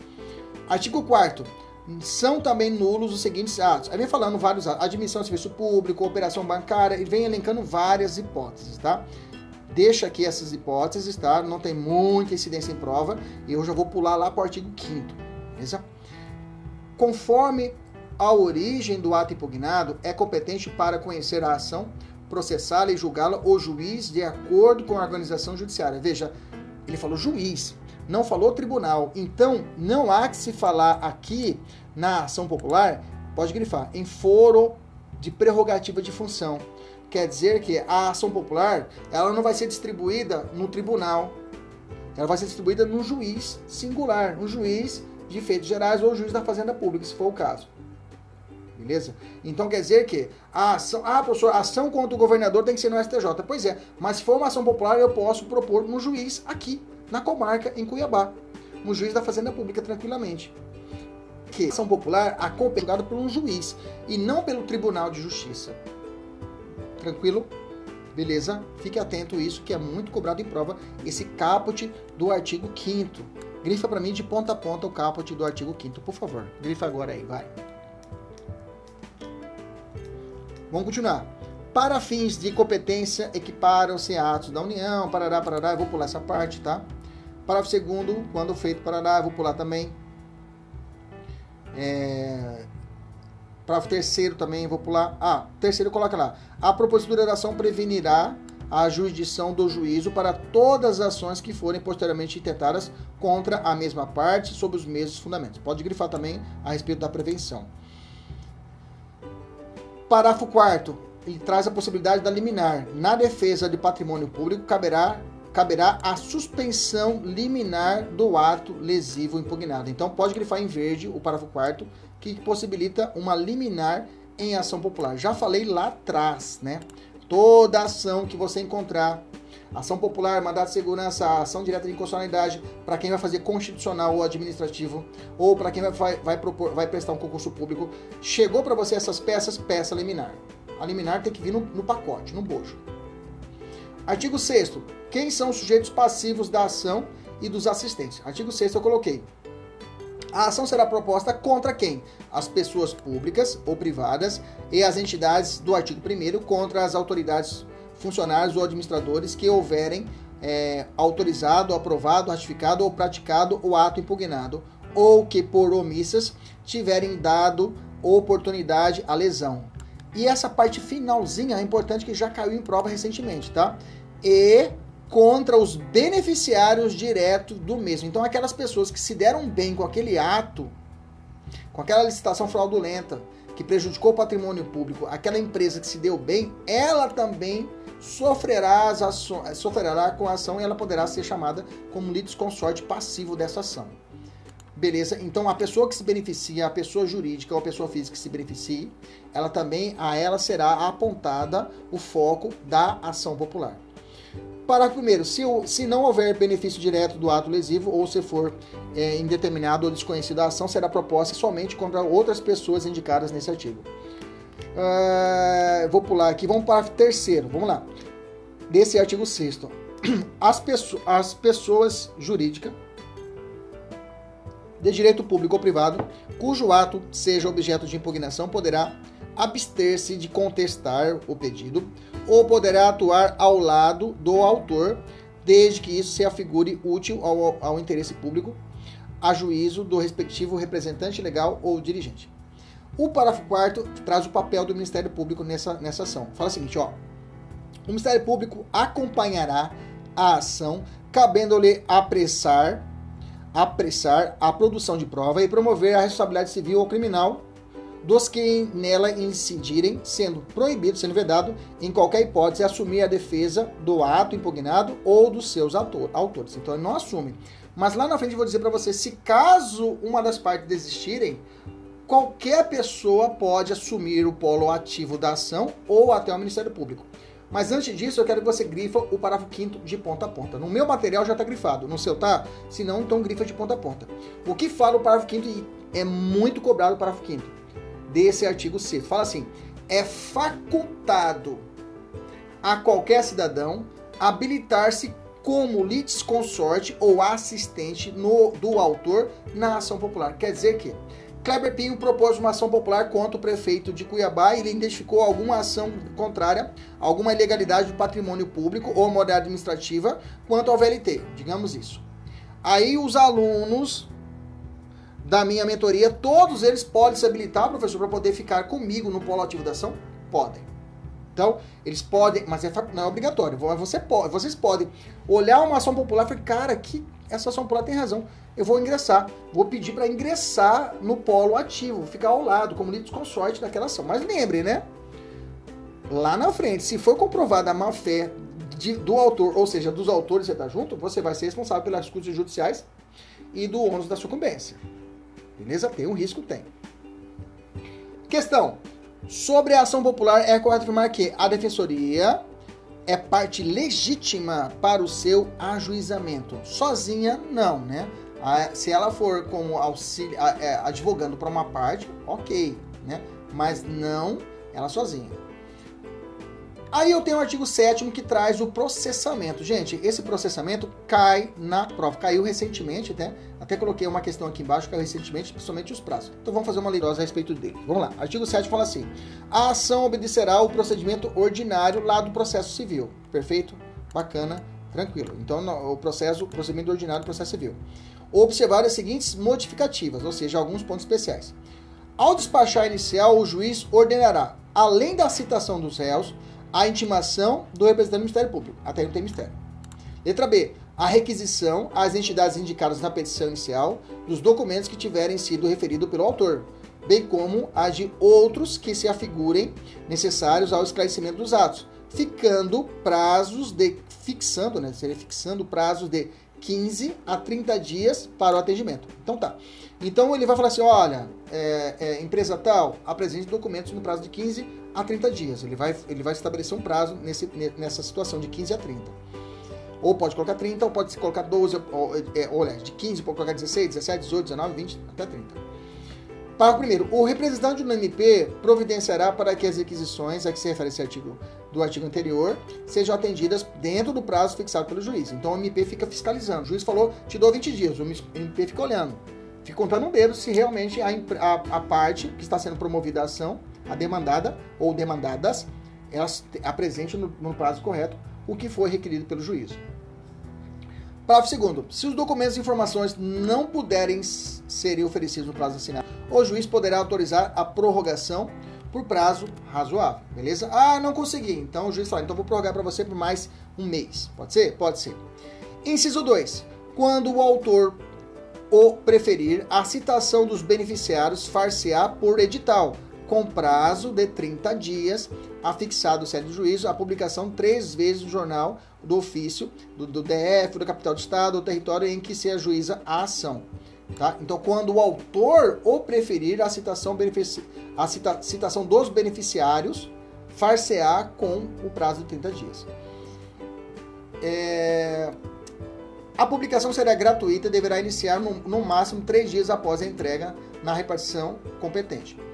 Artigo 4 são também nulos os seguintes atos. Aí vem falando vários atos: admissão ao serviço público, operação bancária, e vem elencando várias hipóteses, tá? Deixa aqui essas hipóteses, tá? Não tem muita incidência em prova, e eu já vou pular lá para o artigo 5 beleza? Conforme a origem do ato impugnado, é competente para conhecer a ação, processá-la e julgá-la o juiz de acordo com a organização judiciária. Veja, ele falou juiz não falou tribunal. Então, não há que se falar aqui na ação popular, pode grifar, em foro de prerrogativa de função. Quer dizer que a ação popular, ela não vai ser distribuída no tribunal. Ela vai ser distribuída no juiz singular, no juiz de feitos gerais ou juiz da fazenda pública, se for o caso. Beleza? Então quer dizer que a ação, ah, professor, a ação contra o governador tem que ser no STJ. Pois é, mas se for uma ação popular, eu posso propor no juiz aqui, na comarca, em Cuiabá, um juiz da Fazenda Pública, tranquilamente. Que a ação popular acompanhada por um juiz e não pelo Tribunal de Justiça. Tranquilo? Beleza? Fique atento a isso, que é muito cobrado em prova, esse caput do artigo 5 Grifa para mim de ponta a ponta o caput do artigo 5 por favor. Grifa agora aí, vai. Vamos continuar. Para fins de competência, equiparam-se atos da União, parará, parará, eu vou pular essa parte, tá? Parágrafo segundo, quando feito Paraná, vou pular também. É... Parágrafo terceiro também, vou pular. Ah, terceiro coloca lá. A propositura da ação prevenirá a jurisdição do juízo para todas as ações que forem posteriormente intentadas contra a mesma parte sob os mesmos fundamentos. Pode grifar também a respeito da prevenção. Parágrafo 4 ele traz a possibilidade da liminar. Na defesa de patrimônio público, caberá caberá a suspensão liminar do ato lesivo impugnado. Então pode grifar em verde o parágrafo 4 que possibilita uma liminar em ação popular. Já falei lá atrás, né? Toda ação que você encontrar, ação popular, mandato de segurança, ação direta de inconstitucionalidade, para quem vai fazer constitucional ou administrativo, ou para quem vai, vai, propor, vai prestar um concurso público, chegou para você essas peças, peça liminar. A liminar tem que vir no, no pacote, no bojo. Artigo 6 quem são os sujeitos passivos da ação e dos assistentes? Artigo 6 eu coloquei. A ação será proposta contra quem? As pessoas públicas ou privadas e as entidades do artigo 1 contra as autoridades, funcionários ou administradores que houverem é, autorizado, aprovado, ratificado ou praticado o ato impugnado ou que por omissas tiverem dado oportunidade à lesão. E essa parte finalzinha é importante que já caiu em prova recentemente, tá? E contra os beneficiários diretos do mesmo. Então, aquelas pessoas que se deram bem com aquele ato, com aquela licitação fraudulenta, que prejudicou o patrimônio público, aquela empresa que se deu bem, ela também sofrerá, as sofrerá com a ação e ela poderá ser chamada como litisconsorte passivo dessa ação. Beleza? Então a pessoa que se beneficia, a pessoa jurídica ou a pessoa física que se beneficie, ela também a ela será apontada o foco da ação popular. Parágrafo primeiro, se, se não houver benefício direto do ato lesivo ou se for é, indeterminado ou desconhecido a ação, será proposta somente contra outras pessoas indicadas nesse artigo. Uh, vou pular aqui, vamos para o terceiro, vamos lá. Desse artigo 6 as, as pessoas jurídicas de direito público ou privado, cujo ato seja objeto de impugnação, poderá abster-se de contestar o pedido ou poderá atuar ao lado do autor, desde que isso se afigure útil ao, ao interesse público, a juízo do respectivo representante legal ou dirigente. O parágrafo 4 traz o papel do Ministério Público nessa, nessa ação. Fala o seguinte, ó. O Ministério Público acompanhará a ação, cabendo-lhe apressar apressar a produção de prova e promover a responsabilidade civil ou criminal dos que nela incidirem, sendo proibido, sendo vedado, em qualquer hipótese, assumir a defesa do ato impugnado ou dos seus autor, autores. Então ele não assume. Mas lá na frente eu vou dizer para você, se caso uma das partes desistirem, qualquer pessoa pode assumir o polo ativo da ação ou até o Ministério Público. Mas antes disso, eu quero que você grifa o parágrafo 5 de ponta a ponta. No meu material já está grifado, no seu tá? Se não, então grifa de ponta a ponta. O que fala o parágrafo 5 e é muito cobrado o parágrafo 5 desse artigo 6 Fala assim: é facultado a qualquer cidadão habilitar-se como litisconsorte ou assistente no, do autor na ação popular. Quer dizer que Kleber Pinho propôs uma ação popular contra o prefeito de Cuiabá e ele identificou alguma ação contrária, alguma ilegalidade do patrimônio público ou moral administrativa quanto ao VLT, digamos isso. Aí os alunos da minha mentoria, todos eles podem se habilitar, professor, para poder ficar comigo no polo ativo da ação? Podem. Então, eles podem, mas é, não é obrigatório. Você pode, vocês podem olhar uma ação popular e falar, cara, que essa ação popular tem razão. Eu vou ingressar, vou pedir para ingressar no polo ativo, ficar ao lado, como consorte daquela ação. Mas lembre, né? Lá na frente, se for comprovada a má fé de, do autor, ou seja, dos autores que você está junto, você vai ser responsável pelas custas judiciais e do ônus da sucumbência. Beleza? Tem um risco? Tem. Questão. Sobre a ação popular, é correto afirmar que a defensoria é parte legítima para o seu ajuizamento. Sozinha, não, né? Se ela for como auxílio, é, advogando para uma parte, ok, né? Mas não ela sozinha. Aí eu tenho o artigo 7 que traz o processamento. Gente, esse processamento cai na prova. Caiu recentemente, né? Até coloquei uma questão aqui embaixo, caiu recentemente, principalmente os prazos. Então vamos fazer uma leitura a respeito dele. Vamos lá. Artigo 7 fala assim: a ação obedecerá ao procedimento ordinário lá do processo civil. Perfeito? Bacana, tranquilo. Então o processo, o procedimento ordinário do processo civil. Observar as seguintes modificativas, ou seja, alguns pontos especiais. Ao despachar inicial, o juiz ordenará, além da citação dos réus, a intimação do representante do Ministério Público. Até aí não tem mistério. Letra B. A requisição às entidades indicadas na petição inicial dos documentos que tiverem sido referidos pelo autor, bem como a de outros que se afigurem necessários ao esclarecimento dos atos, ficando prazos de fixando, né, seria fixando prazos de 15 a 30 dias para o atendimento. Então tá. Então ele vai falar assim: olha, é, é, empresa tal, apresente documentos no prazo de 15 a 30 dias. Ele vai, ele vai estabelecer um prazo nesse, nessa situação de 15 a 30. Ou pode colocar 30, ou pode colocar 12, ou, é, olha, de 15 pode colocar 16, 17, 18, 19, 20, até 30. Parágrafo primeiro. O representante do MP providenciará para que as requisições a que se refere esse artigo do artigo anterior sejam atendidas dentro do prazo fixado pelo juiz. Então o MP fica fiscalizando. O juiz falou, te dou 20 dias. O MP fica olhando. Fica contando um dedo se realmente a, a, a parte que está sendo promovida a ação a demandada ou demandadas, elas apresentem no, no prazo correto o que foi requerido pelo juiz. Parágrafo segundo. Se os documentos e informações não puderem ser oferecidos no prazo assinado, o juiz poderá autorizar a prorrogação por prazo razoável, beleza? Ah, não consegui. Então o juiz fala, então vou prorrogar para você por mais um mês. Pode ser? Pode ser. Inciso 2. Quando o autor o preferir, a citação dos beneficiários far-se-á por edital, com prazo de 30 dias, afixado o sede do juízo, a publicação três vezes no jornal do ofício do, do DF, da capital do estado, do território em que se ajuiza a ação. Tá? Então, quando o autor ou preferir a citação, benefici... a cita... citação dos beneficiários, far-se-á com o prazo de 30 dias. É... A publicação será gratuita e deverá iniciar no, no máximo três dias após a entrega na repartição competente.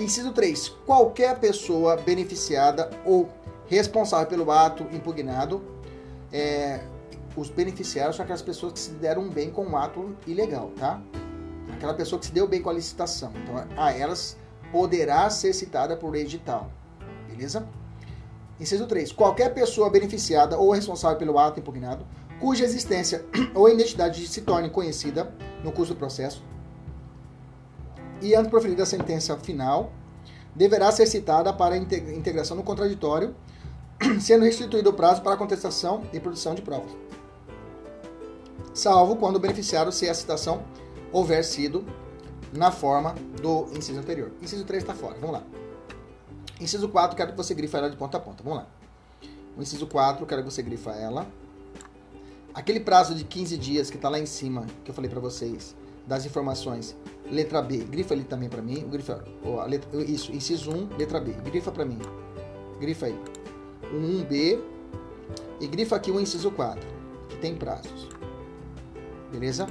Inciso 3. Qualquer pessoa beneficiada ou responsável pelo ato impugnado, é, os beneficiários são aquelas pessoas que se deram bem com o ato ilegal, tá? Aquela pessoa que se deu bem com a licitação. Então, a elas poderá ser citada por edital. Beleza? Inciso 3. Qualquer pessoa beneficiada ou responsável pelo ato impugnado, cuja existência ou identidade se torne conhecida no curso do processo, e antes proferida a sentença final, deverá ser citada para integração no contraditório, sendo restituído o prazo para contestação e produção de provas. Salvo quando o beneficiário se a citação houver sido na forma do inciso anterior. Inciso 3 está fora. Vamos lá. Inciso 4, quero que você grifa ela de ponta a ponta. Vamos lá. O inciso 4, quero que você grifa ela. Aquele prazo de 15 dias que está lá em cima, que eu falei para vocês, das informações. Letra B, grifa ali também para mim. Grifa, oh, letra, isso, inciso 1, letra B. Grifa para mim. Grifa aí. O 1B e grifa aqui o inciso 4, que tem prazos. Beleza?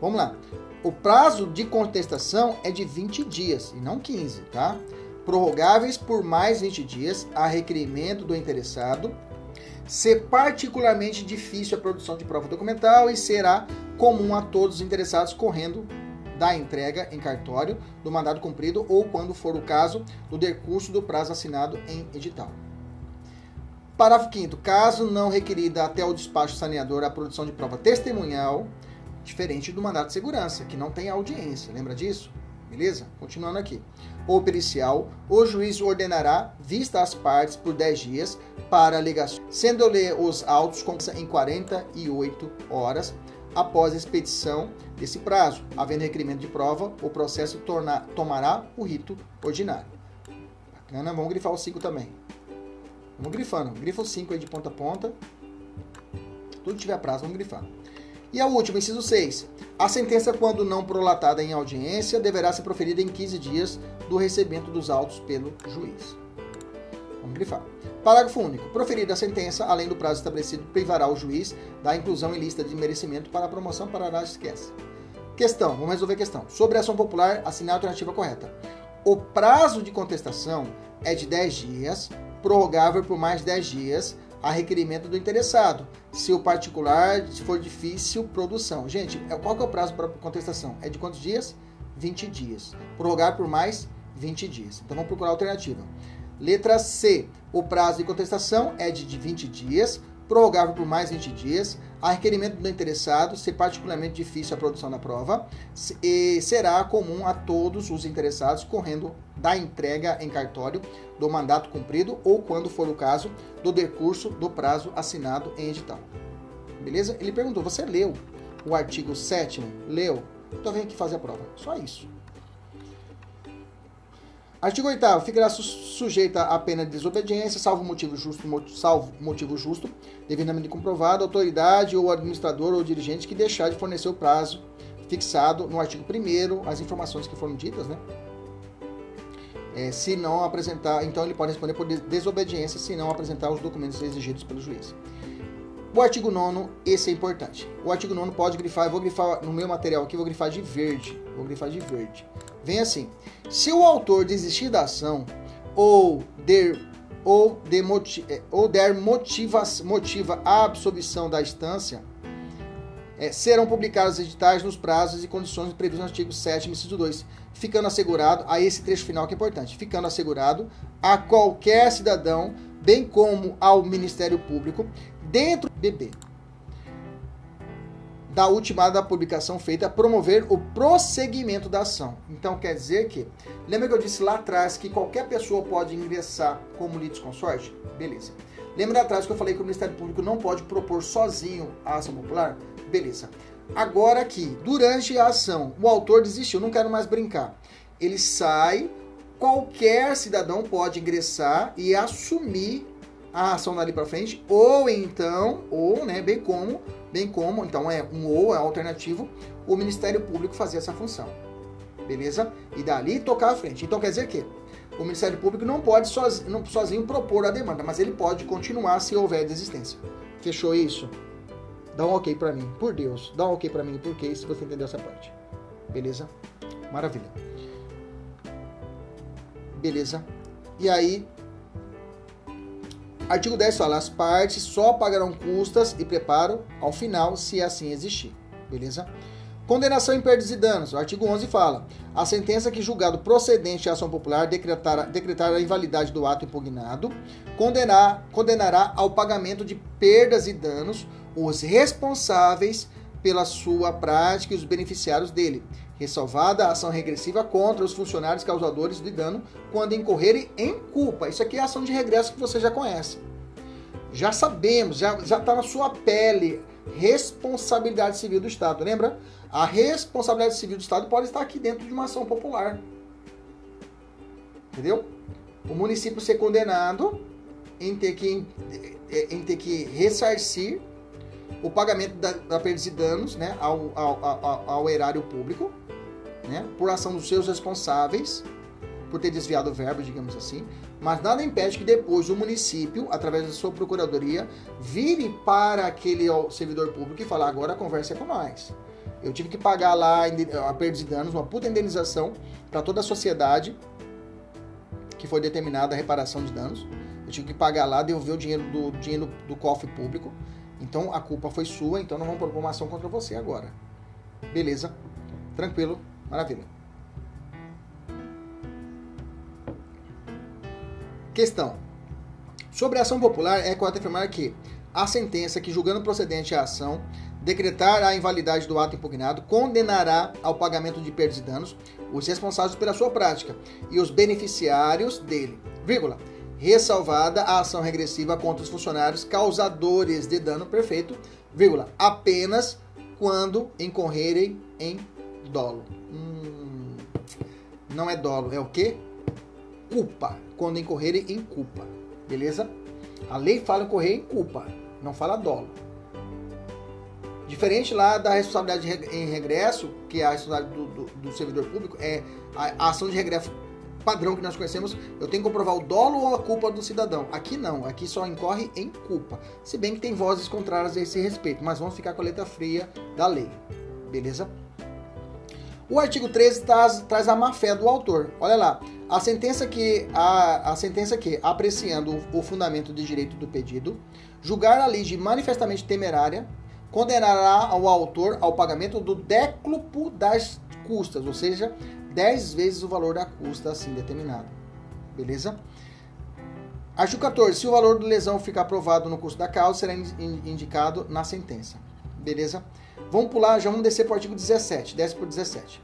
Vamos lá. O prazo de contestação é de 20 dias e não 15, tá? Prorrogáveis por mais 20 dias a requerimento do interessado ser particularmente difícil a produção de prova documental e será comum a todos os interessados correndo da entrega em cartório do mandado cumprido ou, quando for o caso, do decurso do prazo assinado em edital. Parágrafo 5 Caso não requerida até o despacho saneador a produção de prova testemunhal, diferente do mandado de segurança, que não tem audiência, lembra disso? Beleza? Continuando aqui. Ou pericial, o juiz ordenará vista as partes por 10 dias para alegações, sendo ler os autos em 48 horas após a expedição desse prazo. Havendo requerimento de prova, o processo torna, tomará o rito ordinário. Bacana, vamos grifar o 5 também. Vamos grifando. Grifa o 5 aí de ponta a ponta. Tudo tiver prazo, vamos grifar. E a última, inciso 6. A sentença, quando não prolatada em audiência, deverá ser proferida em 15 dias do recebimento dos autos pelo juiz. Vamos grifar. Parágrafo único. Proferida a sentença, além do prazo estabelecido, privará o juiz da inclusão em lista de merecimento para a promoção para a esquece. Questão, vamos resolver a questão. Sobre a ação popular, assinar a alternativa correta. O prazo de contestação é de 10 dias, prorrogável por mais 10 dias, a requerimento do interessado. Se o particular for difícil produção. Gente, é, qual que é o prazo para contestação? É de quantos dias? 20 dias. Prorrogar por mais 20 dias. Então vamos procurar a alternativa. Letra C. O prazo de contestação é de 20 dias, prorrogável por mais 20 dias, a requerimento do interessado, ser particularmente difícil a produção da prova, e será comum a todos os interessados correndo da entrega em cartório do mandato cumprido ou, quando for o caso, do decurso do prazo assinado em edital. Beleza? Ele perguntou: você leu o artigo 7? Leu? Então vem aqui fazer a prova. Só isso. Artigo 8 ficará su sujeita à pena de desobediência, salvo motivo justo, salvo motivo justo, devidamente comprovado, autoridade ou administrador ou dirigente que deixar de fornecer o prazo fixado no artigo 1 as informações que foram ditas, né? É, se não apresentar, então ele pode responder por desobediência se não apresentar os documentos exigidos pelo juiz. O artigo 9, esse é importante. O artigo 9 pode grifar, eu vou grifar no meu material aqui, vou grifar de verde. Vou grifar de verde vem assim: se o autor desistir da ação ou der ou, de é, ou der motiva, motiva a absolvição da instância, é, serão publicados editais nos prazos e condições previstos no artigo 7, inciso 2, ficando assegurado, a esse trecho final que é importante, ficando assegurado a qualquer cidadão, bem como ao Ministério Público, dentro do BB da ultimada da publicação feita promover o prosseguimento da ação. Então quer dizer que, lembra que eu disse lá atrás que qualquer pessoa pode ingressar como litisconsorte? Beleza. Lembra atrás que eu falei que o Ministério Público não pode propor sozinho a ação popular? Beleza. Agora aqui, durante a ação, o autor desistiu, não quero mais brincar. ele sai, qualquer cidadão pode ingressar e assumir a ação dali para frente, ou então, ou, né, bem como, bem como, então é um ou é alternativo, o Ministério Público fazer essa função. Beleza? E dali tocar à frente. Então quer dizer que o Ministério Público não pode sozinho, não, sozinho propor a demanda, mas ele pode continuar se houver desistência. Fechou isso? Dá um ok para mim, por Deus. Dá um ok para mim, porque se você entendeu essa parte. Beleza? Maravilha. Beleza? E aí, artigo 10 fala: as partes só pagarão custas e preparo ao final, se assim existir. Beleza? Condenação em perdas e danos. O artigo 11 fala: a sentença que julgado procedente à ação popular decretar, decretar a invalidade do ato impugnado condenar, condenará ao pagamento de perdas e danos os responsáveis pela sua prática e os beneficiários dele, ressalvada a ação regressiva contra os funcionários causadores de dano quando incorrerem em culpa. Isso aqui é a ação de regresso que você já conhece. Já sabemos, já está na sua pele. Responsabilidade civil do Estado, lembra? A responsabilidade civil do Estado pode estar aqui dentro de uma ação popular. Entendeu? O município ser condenado em ter que, em ter que ressarcir o pagamento da, da perdas e danos né, ao, ao, ao, ao, erário público, né, por ação dos seus responsáveis, por ter desviado o verbo, digamos assim, mas nada impede que depois o município, através da sua procuradoria, vire para aquele servidor público e fale: agora a conversa é com nós. Eu tive que pagar lá a perda de danos, uma puta indenização para toda a sociedade que foi determinada a reparação de danos. Eu tive que pagar lá, devolver o dinheiro do, dinheiro do cofre público. Então a culpa foi sua, então não vamos propor uma ação contra você agora. Beleza? Tranquilo? Maravilha. Questão. Sobre a ação popular, é correto afirmar que a sentença que, julgando procedente a ação, decretar a invalidade do ato impugnado, condenará ao pagamento de perdas e danos os responsáveis pela sua prática e os beneficiários dele, vírgula, ressalvada a ação regressiva contra os funcionários causadores de dano perfeito, vírgula, apenas quando incorrerem em dolo. Não é dolo, é o que? Culpa, quando incorrerem em culpa, beleza? A lei fala incorrer em culpa, não fala dolo. Diferente lá da responsabilidade em regresso, que é a responsabilidade do, do, do servidor público, é a, a, ação de regresso padrão que nós conhecemos, eu tenho que comprovar o dolo ou a culpa do cidadão. Aqui não, aqui só incorre em culpa. Se bem que tem vozes contrárias a esse respeito, mas vamos ficar com a letra fria da lei. Beleza? O artigo 13 traz, traz a má-fé do autor. Olha lá, a sentença que, a, a sentença que apreciando o, o fundamento de direito do pedido, julgar a lei de manifestamente temerária, condenará ao autor ao pagamento do décuplo das custas, ou seja, 10 vezes o valor da custa assim determinado. Beleza? Artigo 14. Se o valor da lesão ficar aprovado no custo da causa, será indicado na sentença. Beleza? Vamos pular, já vamos descer para o artigo 17. Desce para o 17.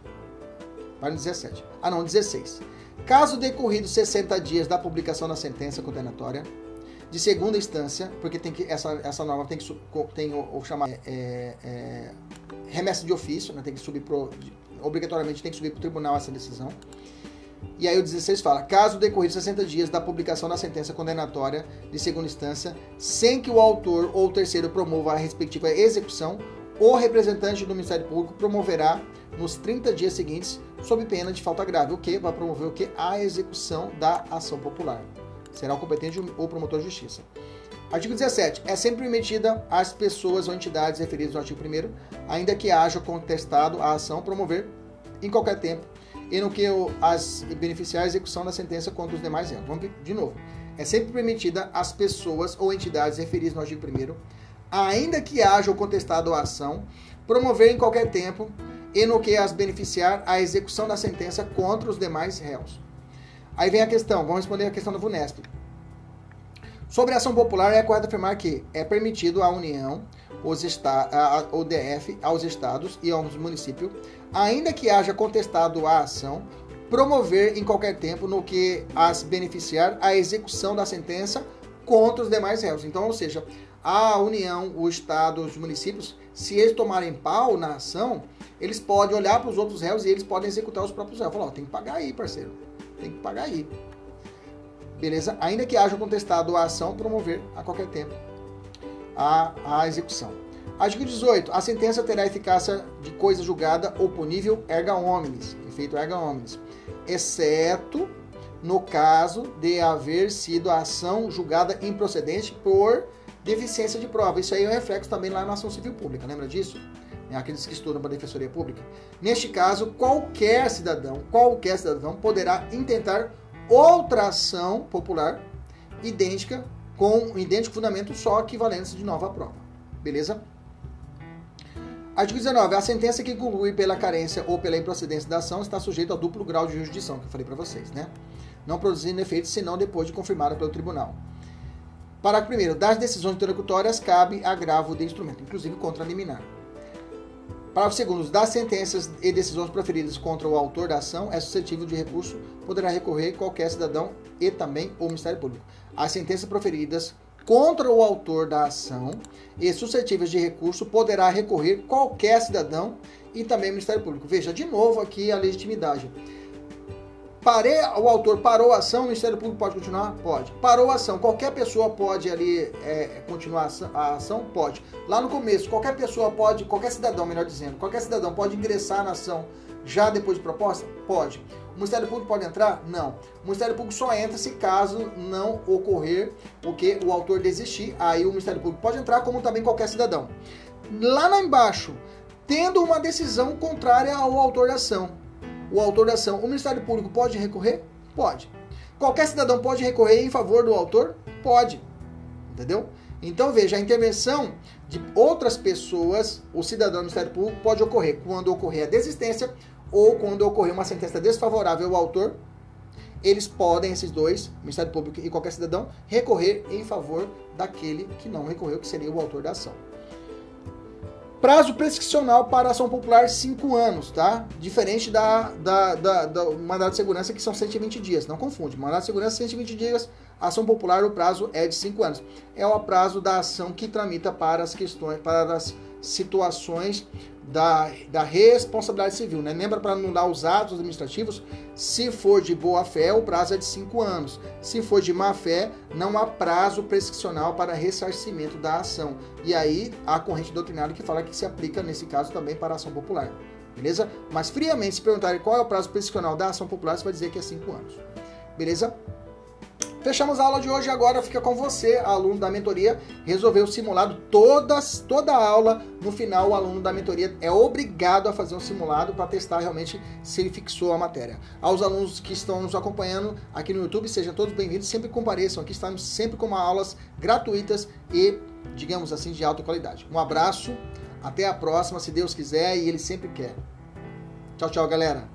Vai no 17. Ah, não, 16. Caso decorridos 60 dias da publicação da sentença condenatória, de segunda instância, porque tem que essa, essa norma tem que tem o, o chamado é, é, é, remessa de ofício, né, tem que subir pro, obrigatoriamente tem que subir para o tribunal essa decisão. E aí o 16 fala: caso decorridos 60 dias da publicação da sentença condenatória de segunda instância, sem que o autor ou o terceiro promova a respectiva execução, o representante do Ministério Público promoverá nos 30 dias seguintes, sob pena de falta grave, o que vai promover o que a execução da ação popular será o competente ou promotor de justiça. Artigo 17. É sempre permitida às pessoas ou entidades referidas no artigo 1 ainda que haja contestado a ação, promover em qualquer tempo e no que as beneficiar a execução da sentença contra os demais. Vamos de novo. É sempre permitida às pessoas ou entidades referidas no artigo 1 ainda que haja contestado a ação, promover em qualquer tempo e no que as beneficiar a execução da sentença contra os demais réus. Aí vem a questão, vamos responder a questão do VUNESP. Sobre a ação popular, é correto afirmar que é permitido à União, os esta a, o aos estados e aos municípios, ainda que haja contestado a ação, promover em qualquer tempo no que as beneficiar a execução da sentença contra os demais réus. Então, ou seja, a União, o Estado, os municípios, se eles tomarem pau na ação, eles podem olhar para os outros réus e eles podem executar os próprios réus. Falar, ó, tem que pagar aí, parceiro. Tem que pagar aí. Beleza? Ainda que haja contestado a ação, promover a qualquer tempo a, a execução. Artigo 18. A sentença terá eficácia de coisa julgada ou punível erga omnes, efeito erga omnes, exceto no caso de haver sido a ação julgada improcedente por deficiência de prova. Isso aí é um reflexo também lá na ação civil pública, lembra disso? É aqueles que estudam para a Defensoria Pública. Neste caso, qualquer cidadão, qualquer cidadão poderá intentar outra ação popular idêntica com um idêntico fundamento só equivalentes de nova prova. Beleza? Artigo 19. A sentença que conclui pela carência ou pela improcedência da ação está sujeita ao duplo grau de jurisdição, que eu falei para vocês, né? Não produzindo efeito senão depois de confirmada pelo tribunal. Parágrafo 1. Das decisões interlocutórias cabe agravo de instrumento, inclusive contra a liminar. Parágrafo 2. Das sentenças e decisões proferidas contra o autor da ação é suscetível de recurso, poderá recorrer qualquer cidadão e também o Ministério Público. As sentenças proferidas contra o autor da ação e suscetíveis de recurso poderá recorrer qualquer cidadão e também o Ministério Público. Veja, de novo aqui a legitimidade. Parei, o autor parou a ação, o Ministério Público pode continuar? Pode. Parou a ação, qualquer pessoa pode ali é, continuar a ação? Pode. Lá no começo, qualquer pessoa pode, qualquer cidadão, melhor dizendo, qualquer cidadão pode ingressar na ação já depois de proposta? Pode. O Ministério Público pode entrar? Não. O Ministério Público só entra se caso não ocorrer o que o autor desistir. Aí o Ministério Público pode entrar, como também qualquer cidadão. Lá, lá embaixo, tendo uma decisão contrária ao autor da ação o autor da ação, o Ministério Público pode recorrer? Pode. Qualquer cidadão pode recorrer em favor do autor? Pode. Entendeu? Então veja, a intervenção de outras pessoas, o cidadão do Ministério Público pode ocorrer quando ocorrer a desistência ou quando ocorrer uma sentença desfavorável ao autor. Eles podem, esses dois, Ministério Público e qualquer cidadão, recorrer em favor daquele que não recorreu, que seria o autor da ação. Prazo prescricional para ação popular, 5 anos, tá? Diferente da, da, da, da mandado de segurança, que são 120 dias. Não confunde. Mandado de segurança, 120 dias. Ação popular, o prazo é de 5 anos. É o prazo da ação que tramita para as questões, para as situações da, da responsabilidade civil. Né? Lembra para anular os atos administrativos? Se for de boa fé, o prazo é de 5 anos. Se for de má fé, não há prazo prescricional para ressarcimento da ação. E aí, a corrente doutrinária que fala que se aplica, nesse caso, também para a ação popular. Beleza? Mas, friamente, se perguntarem qual é o prazo prescricional da ação popular, você vai dizer que é 5 anos. Beleza? Fechamos a aula de hoje agora fica com você, aluno da mentoria, resolver o simulado todas toda a aula, no final o aluno da mentoria é obrigado a fazer um simulado para testar realmente se ele fixou a matéria. Aos alunos que estão nos acompanhando aqui no YouTube, sejam todos bem-vindos, sempre compareçam, aqui estamos sempre com aulas gratuitas e, digamos assim, de alta qualidade. Um abraço, até a próxima, se Deus quiser e ele sempre quer. Tchau, tchau, galera.